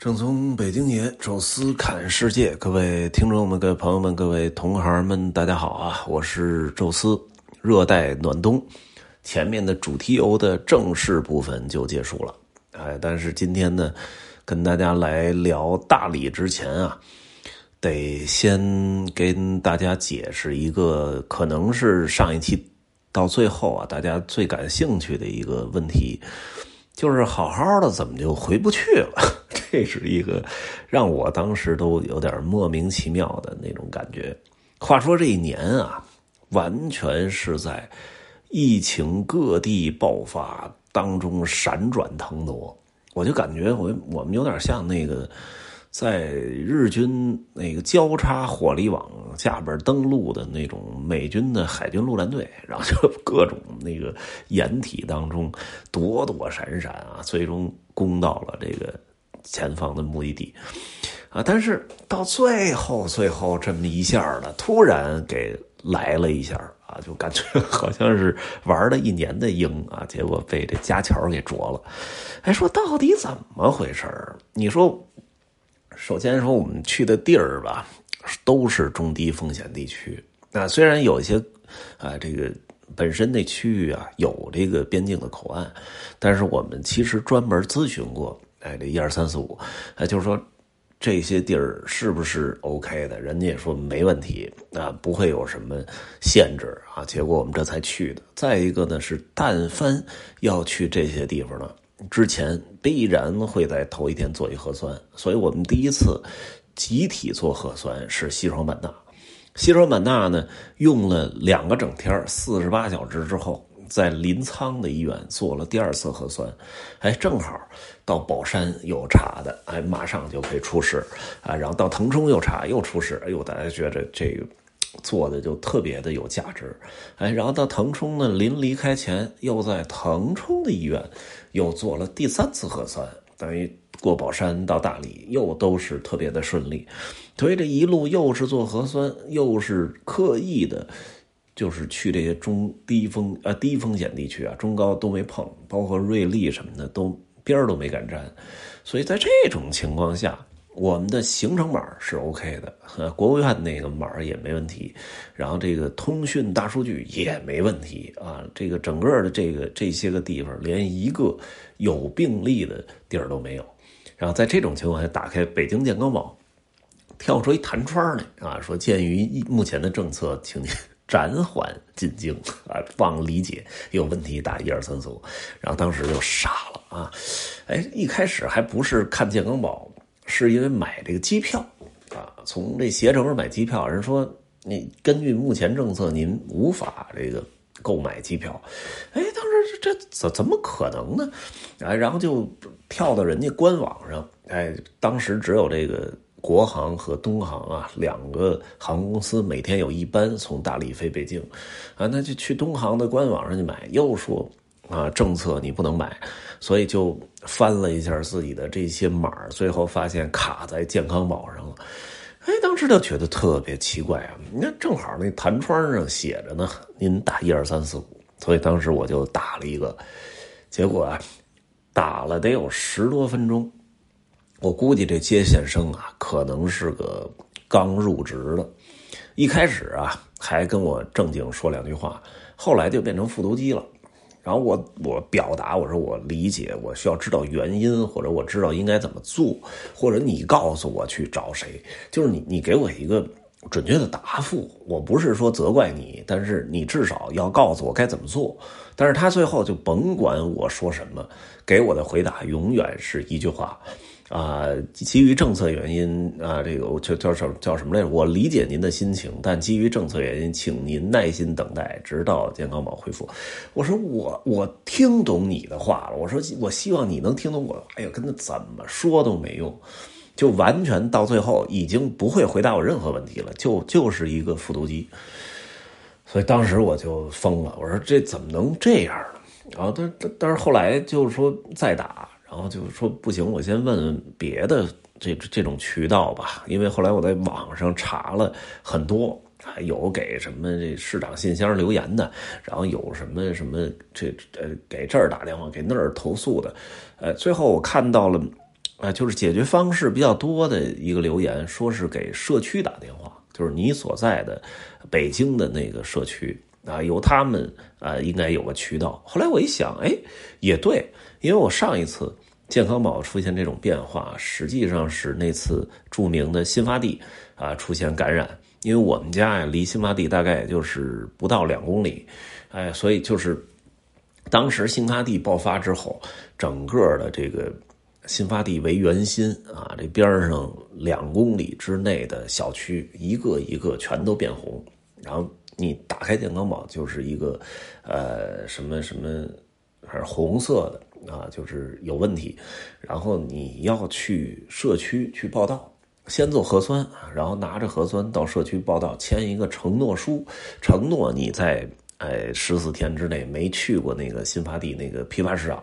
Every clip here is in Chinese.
正从北京爷，宙斯看世界，各位听众们、各位朋友们、各位同行们，大家好啊！我是宙斯。热带暖冬，前面的主题游的正式部分就结束了，哎，但是今天呢，跟大家来聊大理之前啊，得先跟大家解释一个，可能是上一期到最后啊，大家最感兴趣的一个问题，就是好好的怎么就回不去了？这是一个让我当时都有点莫名其妙的那种感觉。话说这一年啊，完全是在疫情各地爆发当中闪转腾挪，我就感觉我我们有点像那个在日军那个交叉火力网下边登陆的那种美军的海军陆战队，然后就各种那个掩体当中躲躲闪闪啊，最终攻到了这个。前方的目的地，啊！但是到最后，最后这么一下呢，突然给来了一下啊，就感觉好像是玩了一年的鹰啊，结果被这家桥给啄了。哎，说到底怎么回事你说，首先说我们去的地儿吧，都是中低风险地区。那虽然有一些啊，这个本身那区域啊有这个边境的口岸，但是我们其实专门咨询过。哎，这一二三四五，哎，就是说这些地儿是不是 OK 的？人家也说没问题，啊，不会有什么限制啊。结果我们这才去的。再一个呢，是但凡要去这些地方呢，之前必然会在头一天做一核酸。所以我们第一次集体做核酸是西双版纳。西双版纳呢，用了两个整天，四十八小时之后。在临沧的医院做了第二次核酸，哎，正好到宝山有查的，哎，马上就可以出示，啊，然后到腾冲又查又出示，哎呦，大家觉得这个做的就特别的有价值，哎，然后到腾冲呢，临离开前又在腾冲的医院又做了第三次核酸，等于过宝山到大理又都是特别的顺利，所以这一路又是做核酸，又是刻意的。就是去这些中低风呃低风险地区啊，中高都没碰，包括瑞丽什么的都边儿都没敢沾，所以在这种情况下，我们的行程码是 OK 的，国务院那个码也没问题，然后这个通讯大数据也没问题啊，这个整个的这个这些个地方连一个有病例的地儿都没有，然后在这种情况下打开北京健康宝，跳出一弹窗来啊，说鉴于目前的政策，请您。暂缓进京啊，望理解。有问题打一二三四五，然后当时就傻了啊！哎，一开始还不是看健康宝，是因为买这个机票啊。从这携程上买机票，人说你根据目前政策，您无法这个购买机票。哎，当时这怎怎么可能呢？哎，然后就跳到人家官网上，哎，当时只有这个。国航和东航啊，两个航空公司每天有一班从大理飞北京，啊，那就去东航的官网上去买。又说啊，政策你不能买，所以就翻了一下自己的这些码，最后发现卡在健康宝上了。哎，当时就觉得特别奇怪啊，你看正好那弹窗上写着呢，您打一二三四五，所以当时我就打了一个，结果啊，打了得有十多分钟。我估计这接线生啊，可能是个刚入职的，一开始啊还跟我正经说两句话，后来就变成复读机了。然后我我表达我说我理解，我需要知道原因，或者我知道应该怎么做，或者你告诉我去找谁，就是你你给我一个准确的答复。我不是说责怪你，但是你至少要告诉我该怎么做。但是他最后就甭管我说什么，给我的回答永远是一句话。啊，基于政策原因啊，这个叫叫什叫什么来着？我理解您的心情，但基于政策原因，请您耐心等待，直到健康宝恢复。我说我我听懂你的话了，我说我希望你能听懂我。哎呀，跟他怎么说都没用，就完全到最后已经不会回答我任何问题了，就就是一个复读机。所以当时我就疯了，我说这怎么能这样呢？然后但但但是后来就是说再打。然后就说不行，我先问问别的这这种渠道吧，因为后来我在网上查了很多，有给什么这市长信箱留言的，然后有什么什么这呃给这儿打电话，给那儿投诉的，呃，最后我看到了啊，就是解决方式比较多的一个留言，说是给社区打电话，就是你所在的北京的那个社区。啊，由他们啊应该有个渠道。后来我一想，哎，也对，因为我上一次健康宝出现这种变化，实际上是那次著名的新发地啊出现感染，因为我们家呀离新发地大概也就是不到两公里，哎，所以就是当时新发地爆发之后，整个的这个。新发地为圆心啊，这边上两公里之内的小区，一个一个全都变红。然后你打开健康宝，就是一个，呃，什么什么，还是红色的啊，就是有问题。然后你要去社区去报道，先做核酸，然后拿着核酸到社区报道，签一个承诺书，承诺你在哎十四天之内没去过那个新发地那个批发市场，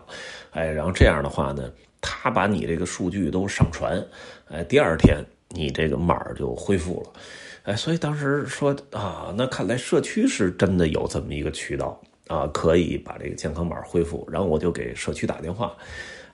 哎，然后这样的话呢。他把你这个数据都上传，哎，第二天你这个码就恢复了，哎，所以当时说啊，那看来社区是真的有这么一个渠道啊，可以把这个健康码恢复。然后我就给社区打电话，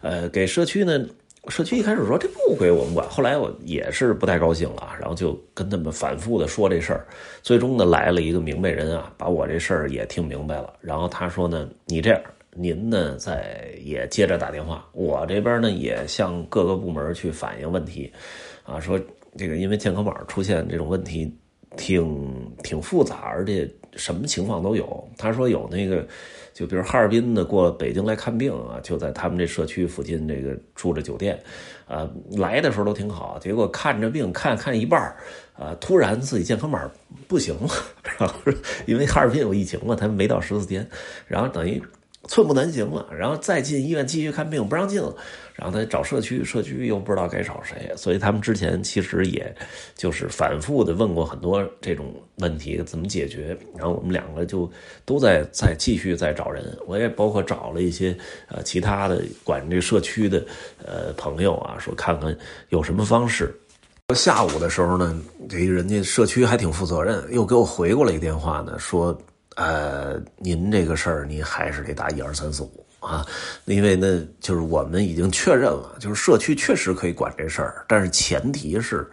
呃，给社区呢，社区一开始说这不归我们管，后来我也是不太高兴了，然后就跟他们反复的说这事儿，最终呢来了一个明白人啊，把我这事儿也听明白了，然后他说呢，你这样。您呢，在也接着打电话，我这边呢也向各个部门去反映问题，啊，说这个因为健康码出现这种问题，挺挺复杂，而且什么情况都有。他说有那个，就比如哈尔滨的过北京来看病啊，就在他们这社区附近这个住着酒店，啊，来的时候都挺好，结果看着病看看一半啊，突然自己健康码不行了，然后因为哈尔滨有疫情嘛，他没到十四天，然后等于。寸步难行了，然后再进医院继续看病不让进了，然后他找社区，社区又不知道该找谁，所以他们之前其实也就是反复的问过很多这种问题怎么解决，然后我们两个就都在在继续在找人，我也包括找了一些呃其他的管这社区的呃朋友啊，说看看有什么方式。下午的时候呢，这人家社区还挺负责任，又给我回过来一个电话呢，说。呃，您这个事儿，您还是得打一二三四五啊，因为呢，就是我们已经确认了，就是社区确实可以管这事儿，但是前提是。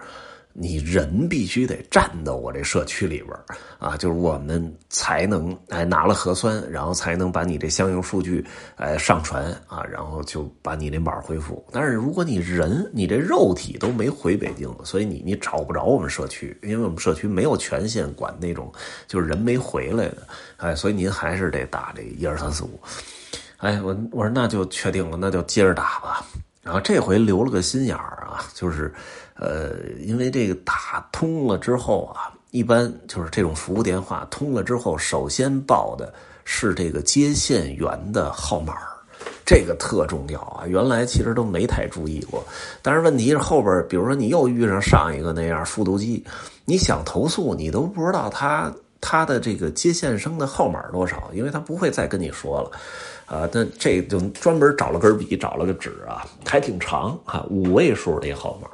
你人必须得站到我这社区里边啊，就是我们才能哎拿了核酸，然后才能把你这相应数据哎上传啊，然后就把你那码恢复。但是如果你人你这肉体都没回北京，所以你你找不着我们社区，因为我们社区没有权限管那种就是人没回来的，哎，所以您还是得打这一二三四五。哎，我我说那就确定了，那就接着打吧。然后这回留了个心眼儿啊，就是，呃，因为这个打通了之后啊，一般就是这种服务电话通了之后，首先报的是这个接线员的号码这个特重要啊。原来其实都没太注意过，但是问题是后边，比如说你又遇上上一个那样复读机，你想投诉，你都不知道他他的这个接线生的号码多少，因为他不会再跟你说了。啊，那这就专门找了根笔，找了个纸啊，还挺长啊，五位数的号码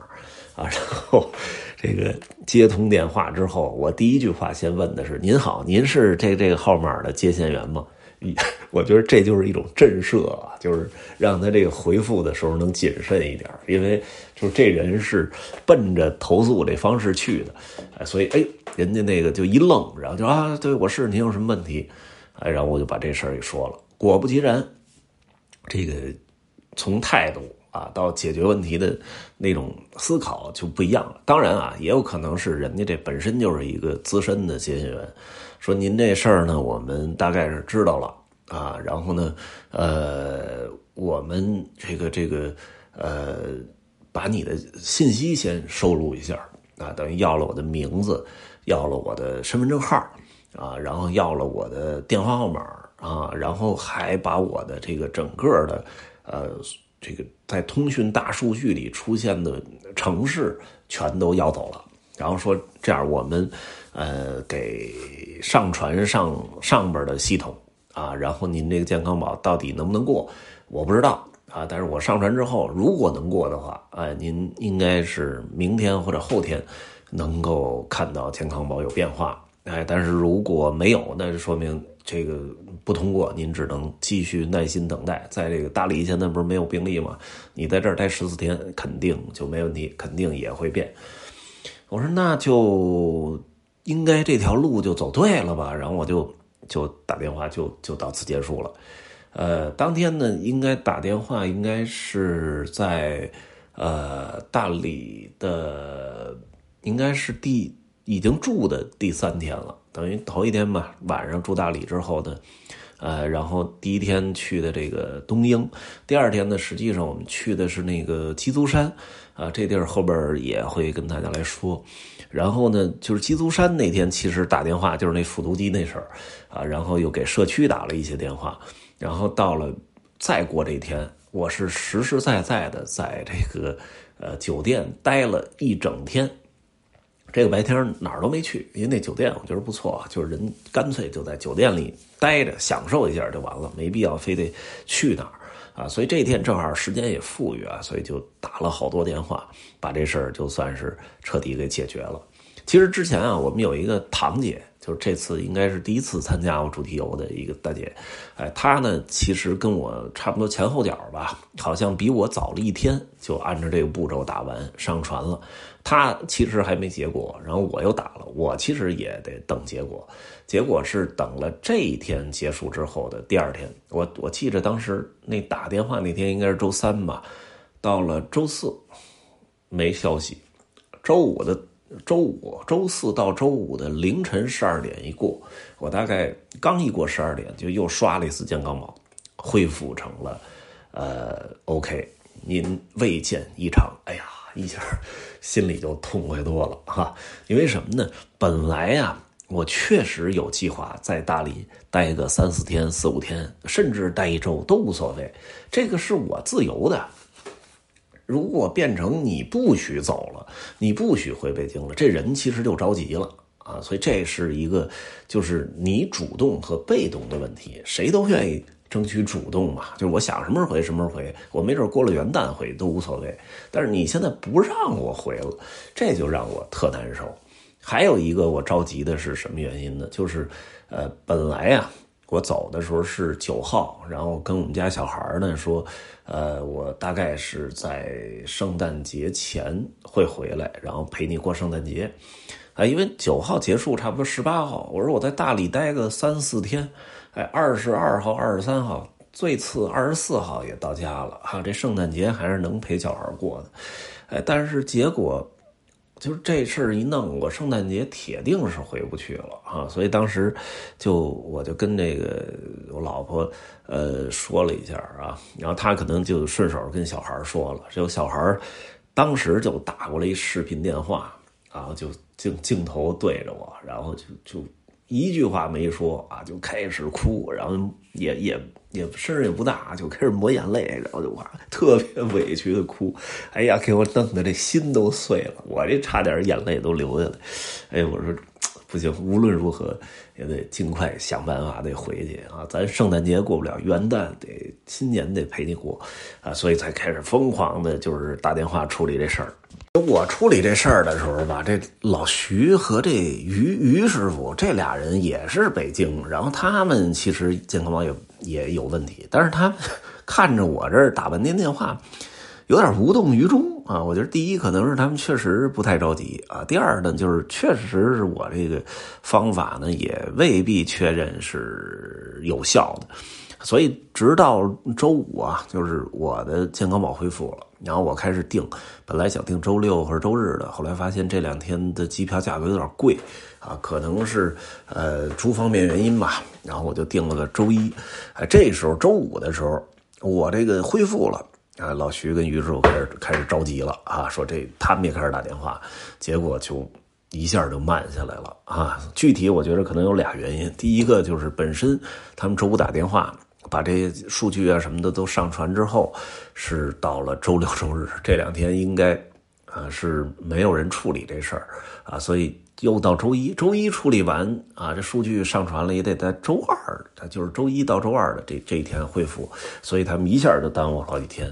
啊。然后这个接通电话之后，我第一句话先问的是：“您好，您是这这个号码的接线员吗？” 我觉得这就是一种震慑啊，就是让他这个回复的时候能谨慎一点，因为就这人是奔着投诉这方式去的，哎，所以哎，人家那个就一愣，然后就啊，对我是您有什么问题？哎，然后我就把这事儿给说了。果不其然，这个从态度啊到解决问题的那种思考就不一样了。当然啊，也有可能是人家这本身就是一个资深的接线员，说您这事儿呢，我们大概是知道了啊。然后呢，呃，我们这个这个呃，把你的信息先收录一下啊，等于要了我的名字，要了我的身份证号啊，然后要了我的电话号码。啊，然后还把我的这个整个的，呃，这个在通讯大数据里出现的城市全都要走了，然后说这样我们，呃，给上传上上边的系统啊，然后您这个健康宝到底能不能过，我不知道啊，但是我上传之后如果能过的话，哎，您应该是明天或者后天能够看到健康宝有变化，哎，但是如果没有，那就说明。这个不通过，您只能继续耐心等待。在这个大理现在不是没有病例吗？你在这儿待十四天，肯定就没问题，肯定也会变。我说那就应该这条路就走对了吧？然后我就就打电话，就就到此结束了。呃，当天呢，应该打电话，应该是在呃大理的，应该是第已经住的第三天了，等于头一天吧，晚上住大理之后呢，呃，然后第一天去的这个东英，第二天呢，实际上我们去的是那个鸡足山，啊，这地儿后边也会跟大家来说。然后呢，就是鸡足山那天，其实打电话就是那复读机那事儿，啊，然后又给社区打了一些电话。然后到了再过这天，我是实实在在的在这个呃酒店待了一整天。这个白天哪儿都没去，因为那酒店我觉得不错，就是人干脆就在酒店里待着，享受一下就完了，没必要非得去哪儿啊。所以这天正好时间也富裕啊，所以就打了好多电话，把这事儿就算是彻底给解决了。其实之前啊，我们有一个堂姐。就是这次应该是第一次参加我主题游的一个大姐，哎，她呢其实跟我差不多前后脚吧，好像比我早了一天就按照这个步骤打完上传了。她其实还没结果，然后我又打了，我其实也得等结果。结果是等了这一天结束之后的第二天，我我记着当时那打电话那天应该是周三吧，到了周四没消息，周五的。周五、周四到周五的凌晨十二点一过，我大概刚一过十二点，就又刷了一次健康宝，恢复成了呃 OK，您未见异常。哎呀，一下心里就痛快多了哈。因为什么呢？本来呀，我确实有计划在大理待个三四天、四五天，甚至待一周都无所谓，这个是我自由的。如果变成你不许走了，你不许回北京了，这人其实就着急了啊！所以这是一个，就是你主动和被动的问题。谁都愿意争取主动嘛，就是我想什么时候回什么时候回，我没准过了元旦回都无所谓。但是你现在不让我回了，这就让我特难受。还有一个我着急的是什么原因呢？就是，呃，本来呀。我走的时候是九号，然后跟我们家小孩呢说，呃，我大概是在圣诞节前会回来，然后陪你过圣诞节，啊，因为九号结束，差不多十八号，我说我在大理待个三四天，哎，二十二号、二十三号，最次二十四号也到家了，哈，这圣诞节还是能陪小孩过的，哎，但是结果。就是这事儿一弄，我圣诞节铁定是回不去了啊！所以当时就我就跟这个我老婆呃说了一下啊，然后她可能就顺手跟小孩说了，这个小孩当时就打过来一视频电话，然后就镜镜头对着我，然后就就一句话没说啊，就开始哭，然后也也。也声儿也不大，就开始抹眼泪，然后就哇，特别委屈的哭，哎呀，给我弄得这心都碎了，我这差点眼泪都流下来。哎，我说不行，无论如何也得尽快想办法得回去啊！咱圣诞节过不了，元旦得新年得陪你过啊，所以才开始疯狂的，就是打电话处理这事儿。我处理这事儿的时候吧，这老徐和这于于师傅这俩人也是北京，然后他们其实健康宝也也有问题，但是他们看着我这儿打半天电话，有点无动于衷啊。我觉得第一可能是他们确实不太着急啊，第二呢就是确实是我这个方法呢也未必确认是有效的。所以直到周五啊，就是我的健康宝恢复了，然后我开始订，本来想订周六或者周日的，后来发现这两天的机票价格有点贵，啊，可能是呃诸方面原因吧，然后我就订了个周一，哎，这时候周五的时候，我这个恢复了，啊，老徐跟于师傅开始开始着急了啊，说这他们也开始打电话，结果就一下就慢下来了啊，具体我觉得可能有俩原因，第一个就是本身他们周五打电话。把这些数据啊什么的都上传之后，是到了周六周日这两天应该，啊是没有人处理这事儿啊，所以又到周一，周一处理完啊，这数据上传了也得在周二，它就是周一到周二的这这一天恢复，所以他们一下就耽误好几天，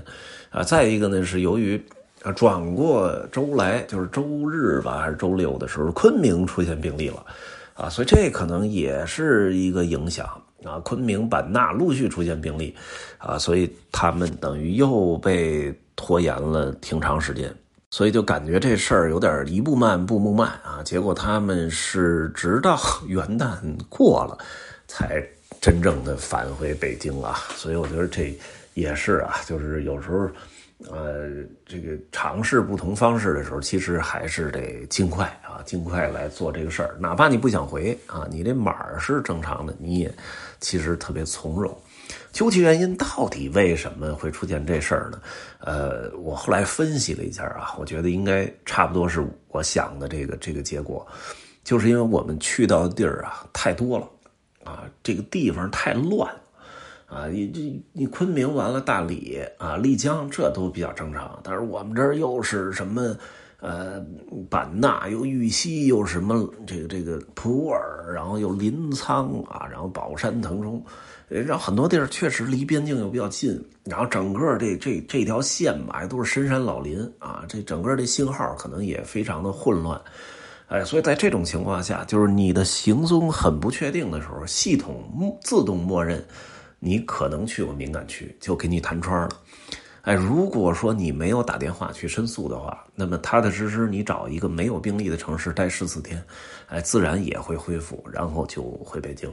啊，再一个呢是由于啊转过周来就是周日吧还是周六的时候，昆明出现病例了，啊，所以这可能也是一个影响。啊，昆明、版纳陆续出现病例，啊，所以他们等于又被拖延了挺长时间，所以就感觉这事儿有点一步慢步步慢啊。结果他们是直到 元旦过了，才真正的返回北京啊。所以我觉得这也是啊，就是有时候。呃，这个尝试不同方式的时候，其实还是得尽快啊，尽快来做这个事儿。哪怕你不想回啊，你这码是正常的，你也其实特别从容。究其原因，到底为什么会出现这事儿呢？呃，我后来分析了一下啊，我觉得应该差不多是我想的这个这个结果，就是因为我们去到的地儿啊太多了啊，这个地方太乱。啊，你这你昆明完了，大理啊，丽江这都比较正常，但是我们这儿又是什么，呃，版纳又玉溪又什么这个这个普洱，然后又临沧啊，然后宝山腾冲，然后很多地儿确实离边境又比较近，然后整个这这这条线吧，都是深山老林啊，这整个这信号可能也非常的混乱，哎，所以在这种情况下，就是你的行踪很不确定的时候，系统自动默认。你可能去过敏感区，就给你弹窗了。哎，如果说你没有打电话去申诉的话，那么踏踏实实你找一个没有病例的城市待十四天，哎，自然也会恢复，然后就回北京。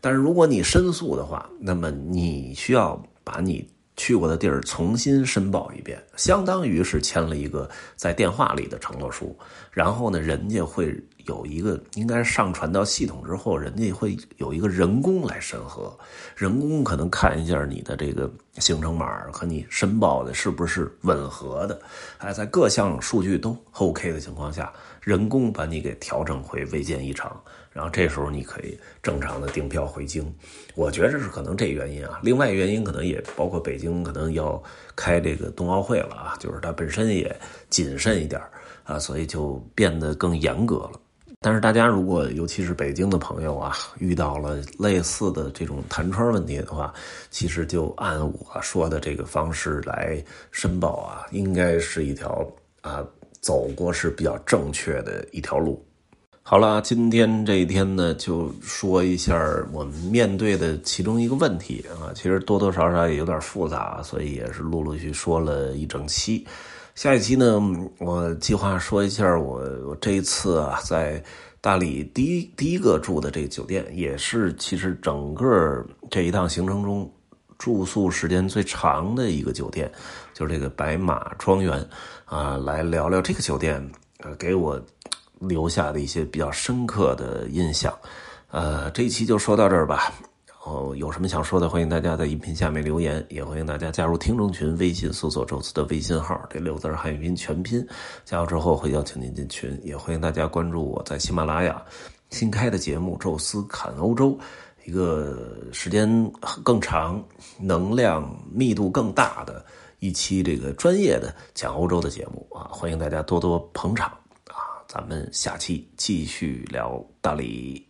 但是如果你申诉的话，那么你需要把你。去过的地儿重新申报一遍，相当于是签了一个在电话里的承诺书。然后呢，人家会有一个，应该上传到系统之后，人家会有一个人工来审核。人工可能看一下你的这个行程码和你申报的是不是吻合的。哎，在各项数据都 OK 的情况下，人工把你给调整回未见异常。然后这时候你可以正常的订票回京，我觉着是可能这原因啊。另外原因可能也包括北京可能要开这个冬奥会了啊，就是它本身也谨慎一点啊，所以就变得更严格了。但是大家如果尤其是北京的朋友啊，遇到了类似的这种弹窗问题的话，其实就按我说的这个方式来申报啊，应该是一条啊走过是比较正确的一条路。好了，今天这一天呢，就说一下我们面对的其中一个问题啊，其实多多少少也有点复杂，所以也是陆陆续说了一整期。下一期呢，我计划说一下我我这一次啊，在大理第一第一个住的这个酒店，也是其实整个这一趟行程中住宿时间最长的一个酒店，就是这个白马庄园啊，来聊聊这个酒店呃给我。留下的一些比较深刻的印象，呃，这一期就说到这儿吧。哦，有什么想说的，欢迎大家在音频下面留言，也欢迎大家加入听众群，微信搜索“宙斯”的微信号，这六字汉语拼音全拼，加入之后会邀请您进群。也欢迎大家关注我在喜马拉雅新开的节目《宙斯侃欧洲》，一个时间更长、能量密度更大的一期这个专业的讲欧洲的节目啊，欢迎大家多多捧场啊。咱们下期继续聊大理。